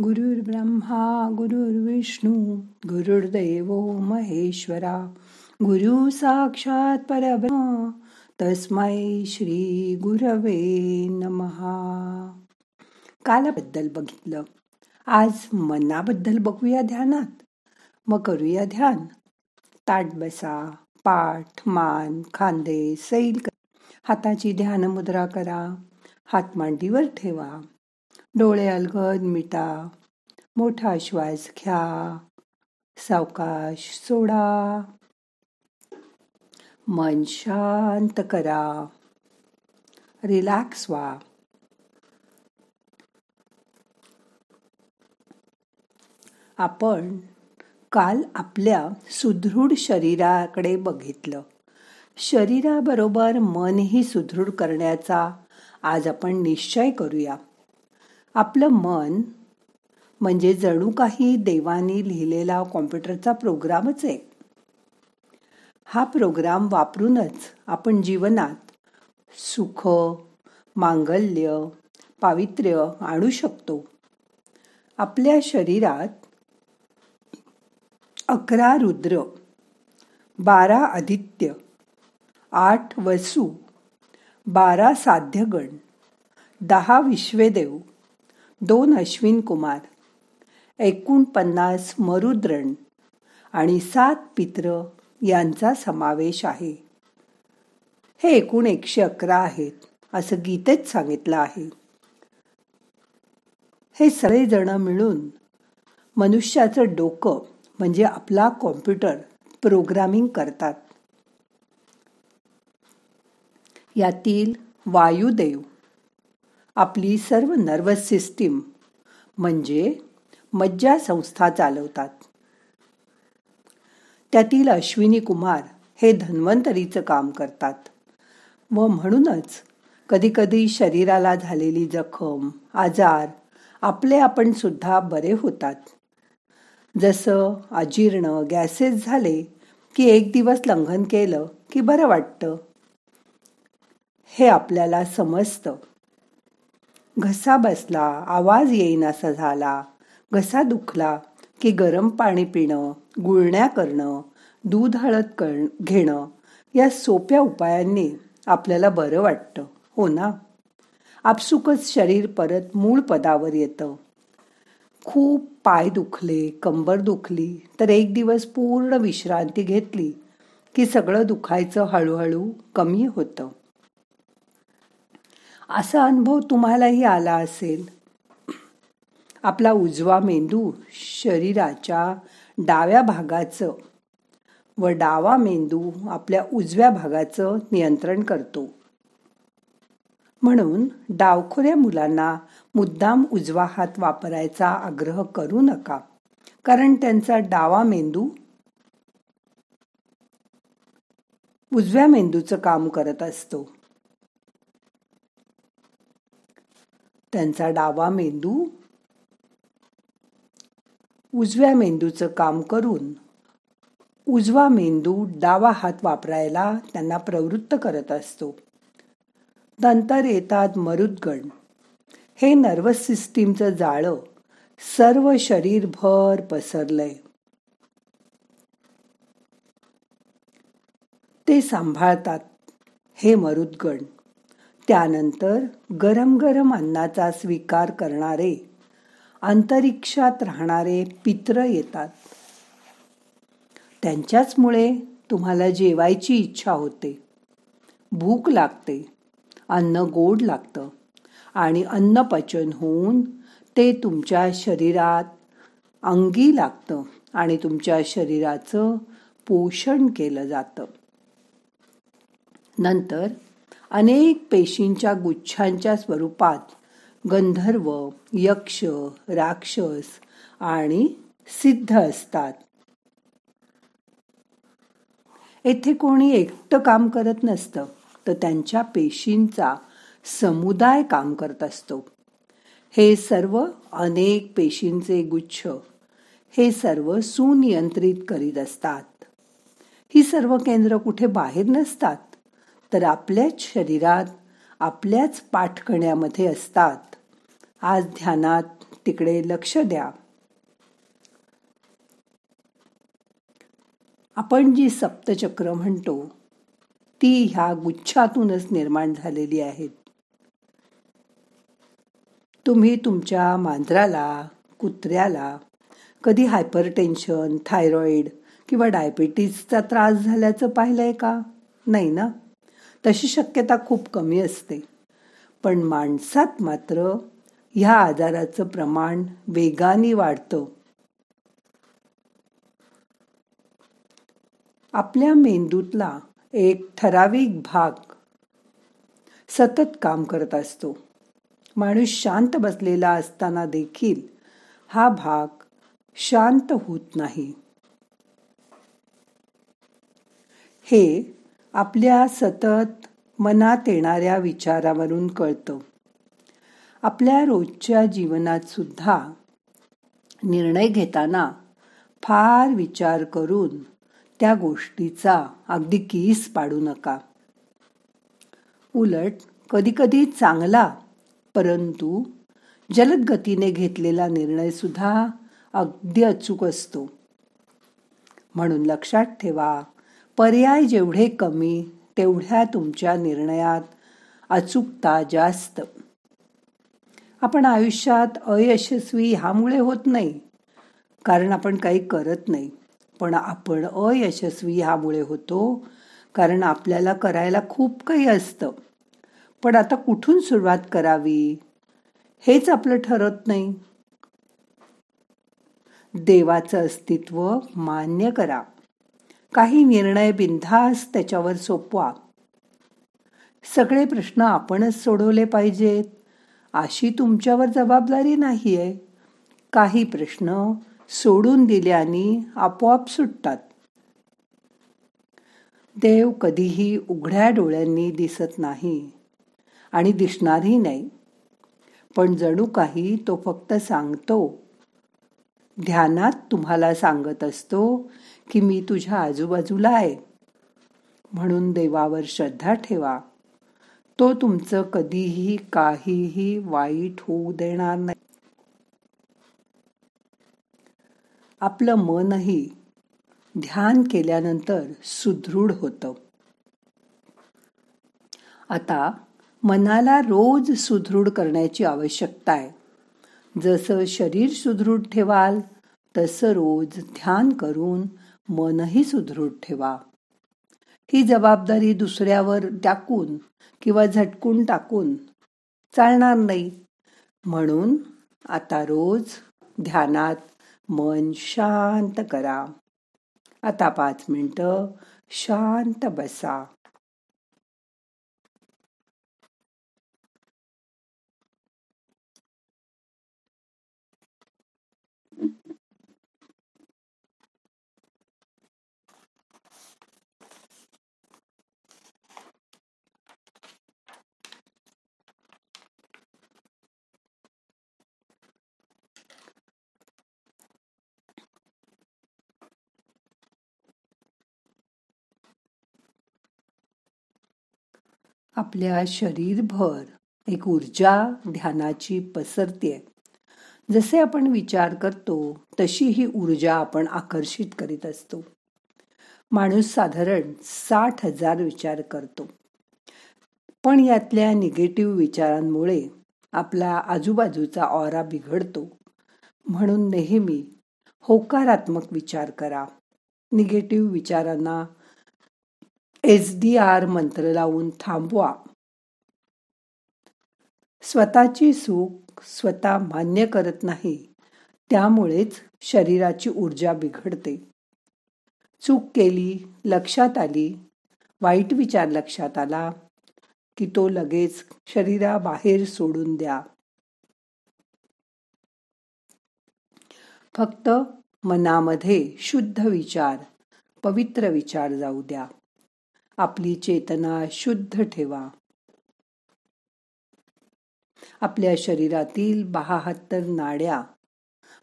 गुरुर्ब्रह्मा गुरुर्विष्णू गुरुर्देव महेश्वरा गुरु साक्षात परब्रह्म तस्मै श्री गुरवे नमहा कालाबद्दल बघितलं. आज मनाबद्दल बघूया ध्यानात. मग करूया ध्यान. ताट बसा पाठ मान खांदे सैल हाताची ध्यान मुद्रा करा. हात मांडीवर ठेवा. डोळे अलगद मिटा मोठा श्वास घ्या सावकाश सोडा. मन शांत करा. रिलॅक्स व्हा. आपण काल आपल्या सुदृढ शरीराकडे बघितलं. शरीराबरोबर मनही सुदृढ करण्याचा आज आपण निश्चय करूया. आपलं मन म्हणजे जणू काही देवाने लिहिलेला कॉम्प्युटरचा प्रोग्रामच आहे. हा प्रोग्राम वापरूनच आपण जीवनात सुख मांगल्य पावित्र्य आणू शकतो. आपल्या शरीरात अकरा रुद्र बारा आदित्य आठ वसू बारा साध्यगण दहा विश्वेदेव दोन अश्विन कुमार एकूण पन्नास मरुद्रण आणि सात पित्र यांचा समावेश आहे. हे एकूण एकशे अकरा आहेत असं गीतेत सांगितलं आहे. हे सगळेजण मिळून मनुष्याचं डोकं म्हणजे आपला कॉम्प्युटर प्रोग्रामिंग करतात. यातील वायुदेव आपली सर्व नर्वस सिस्टीम म्हणजे मज्जा संस्था चालवतात. त्यातील अश्विनी कुमार हे धन्वंतरीचं काम करतात. व म्हणूनच कधीकधी शरीराला झालेली जखम आजार आपले आपण सुद्धा बरे होतात. जसं अजीर्ण गॅसेस झाले की एक दिवस लंघन केलं की बरं वाटतं. हे आपल्याला समजतं. घसा बसला आवाज येईनासा झाला. घसा दुखला की गरम पाणी पिणं गुळण्या करणं दूध हळद कर घेणं या सोप्या उपायांनी आपल्याला बरं वाटतं. हो ना? आपसुकच शरीर परत मूळ पदावर येतं. खूप पाय दुखले कंबर दुखली तर एक दिवस पूर्ण विश्रांती घेतली की सगळं दुखायचं हळूहळू कमी होतं. असा अनुभव तुम्हालाही आला असेल. आपला उजवा मेंदू शरीराच्या डाव्या भागाचं व डावा मेंदू आपल्या उजव्या भागाचं नियंत्रण करतो. म्हणून डावखोऱ्या मुलांना मुद्दाम उजवा हात वापरायचा आग्रह करू नका. कारण त्यांचा डावा मेंदू उजव्या मेंदूचं काम करत असतो. त्यांचा डावा मेंदू उजव्या मेंदूचं काम करून उजवा मेंदू डावा हात वापरायला त्यांना प्रवृत्त करत असतो. नंतर येतात मरुदगण. हे नर्वस सिस्टीमचं जाळं सर्व शरीरभर पसरलंय. ते सांभाळतात हे मरुद्गण. त्यानंतर गरम गरम अन्नाचा स्वीकार करणारे अंतरिक्षात राहणारे पित्र येतात. त्यांच्याचमुळे तुम्हाला जेवायची इच्छा होते. भूक लागते अन्न गोड लागतं आणि अन्न पचन होऊन ते तुमच्या शरीरात अंगी लागतं आणि तुमच्या शरीराचं पोषण केलं जातं. नंतर अनेक पेशींच्या गुच्छांच्या स्वरूपात गंधर्व यक्ष राक्षस आणि सिद्ध असतात. येथे कोणी एकटं काम करत नसतं तर त्यांच्या पेशींचा समुदाय काम करत असतो. हे सर्व अनेक पेशींचे गुच्छ हे सर्व सुनियंत्रित करीत असतात. ही सर्व केंद्र कुठे बाहेर नसतात? तर आपल्याच शरीरात आपल्याच पाठकण्यामध्ये असतात. आज ध्यानात तिकडे लक्ष द्या. आपण जी सप्तचक्र म्हणतो ती ह्या गुच्छातूनच निर्माण झालेली आहेत. तुम्ही तुमच्या मांजराला कुत्र्याला कधी हायपरटेन्शन थायरॉईड किंवा डायबिटीजचा त्रास झाल्याचं पाहिलंय का? नाही ना? तशी शक्यता खूप कमी असते. पण माणसात मात्र ह्या आजाराचं प्रमाण वेगाने वाढतं. आपल्या मेंदूतला एक ठराविक भाग सतत काम करत असतो. माणूस शांत बसलेला असताना देखील हा भाग शांत होत नाही. हे आपल्या सतत मनात येणाऱ्या विचारावरून कळतं. आपल्या रोजच्या जीवनात सुद्धा निर्णय घेताना फार विचार करून त्या गोष्टीचा अगदी कीस पाडू नका. उलट कधीकधी चांगला परंतु जलद गतीने घेतलेला निर्णय सुद्धा अगदी अचूक असतो. म्हणून लक्षात ठेवा पर्याय जेवढे कमी तेवढ्या तुमच्या निर्णयात अचूकता जास्त. आपण आयुष्यात अयशस्वी ह्यामुळे होत नाही. कारण आपण काही करत नाही. पण आपण अयशस्वी ह्यामुळे होतो कारण आपल्याला करायला खूप काही असतं. पण आता कुठून सुरुवात करावी? हेच आपलं ठरत नाही. देवाचं अस्तित्व मान्य करा. काही निर्णय बिनधास त्याच्यावर सोपवा. सगळे प्रश्न आपणच सोडवले पाहिजेत. अशी तुमच्यावर जबाबदारी नाहीये. काही प्रश्न सोडून दिल्याने आपोआप सुटतात. देव कधीही उघड्या डोळ्यांनी दिसत नाही आणि दिसणारही नाही. पण जणू काही तो फक्त सांगतो. ध्यानात तुम्हाला सांगत असतो की मी तुझ्या आजूबाजूला आहे. म्हणून देवावर श्रद्धा ठेवा. तो तुमचं कधीही काहीही वाईट होऊ देणार नाही. आपलं मनही ध्यान केल्यानंतर सुदृढ होतं. आता मनाला रोज सुदृढ करण्याची आवश्यकता आहे. जसं शरीर सुदृढ ठेवाल तसं रोज ध्यान करून मनही सुदृढ ठेवा. ही जबाबदारी दुसऱ्यावर टाकून किंवा झटकून टाकून चालणार नाही. म्हणून आता रोज ध्यानात मन शांत करा. आता पाच मिनटं शांत बसा. आपल्या शरीरभर एक ऊर्जा ध्यानाची पसरते. जसे आपण विचार करतो तशी ही ऊर्जा आपण आकर्षित करीत असतो. माणूस साधारण साठ हजार विचार करतो. पण यातल्या निगेटिव्ह विचारांमुळे आपला आजूबाजूचा ऑरा बिघडतो. म्हणून नेहमी होकारात्मक विचार करा. निगेटिव्ह विचारांना एस डी आर मंत्र लावून थांबवा. स्वतःची सुख स्वतः मान्य करत नाही त्यामुळेच शरीराची ऊर्जा बिघडते. चूक केली लक्षात आली वाईट विचार लक्षात आला की तो लगेच शरीराबाहेर सोडून द्या. फक्त मनामध्ये शुद्ध विचार पवित्र विचार जाऊ द्या. आपली चेतना शुद्ध ठेवा. आपल्या शरीरातील बहात्तर नाड्या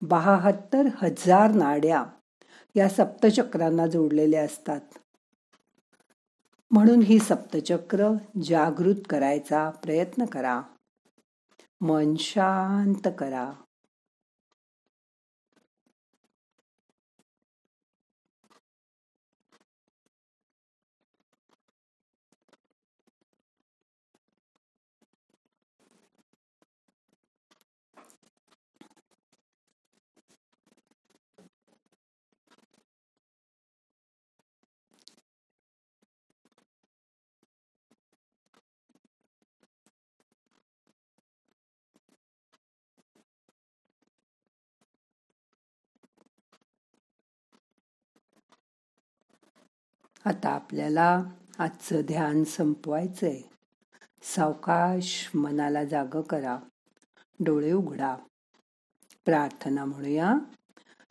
बहात्तर हजार नाड्या या सप्तचक्रांना जोडलेल्या असतात. म्हणून ही सप्तचक्र जागृत करायचा प्रयत्न करा. मन शांत करा. आता आपल्याला आजचं ध्यान संपवायचंय. सावकाश मनाला जाग करा. डोळे उघडा. प्रार्थना म्हणूया.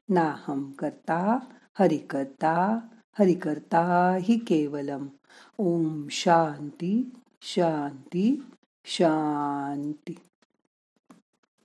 नाहम करता हरि करता हरि करता हि केवलम. ओम शांती शांती शांती.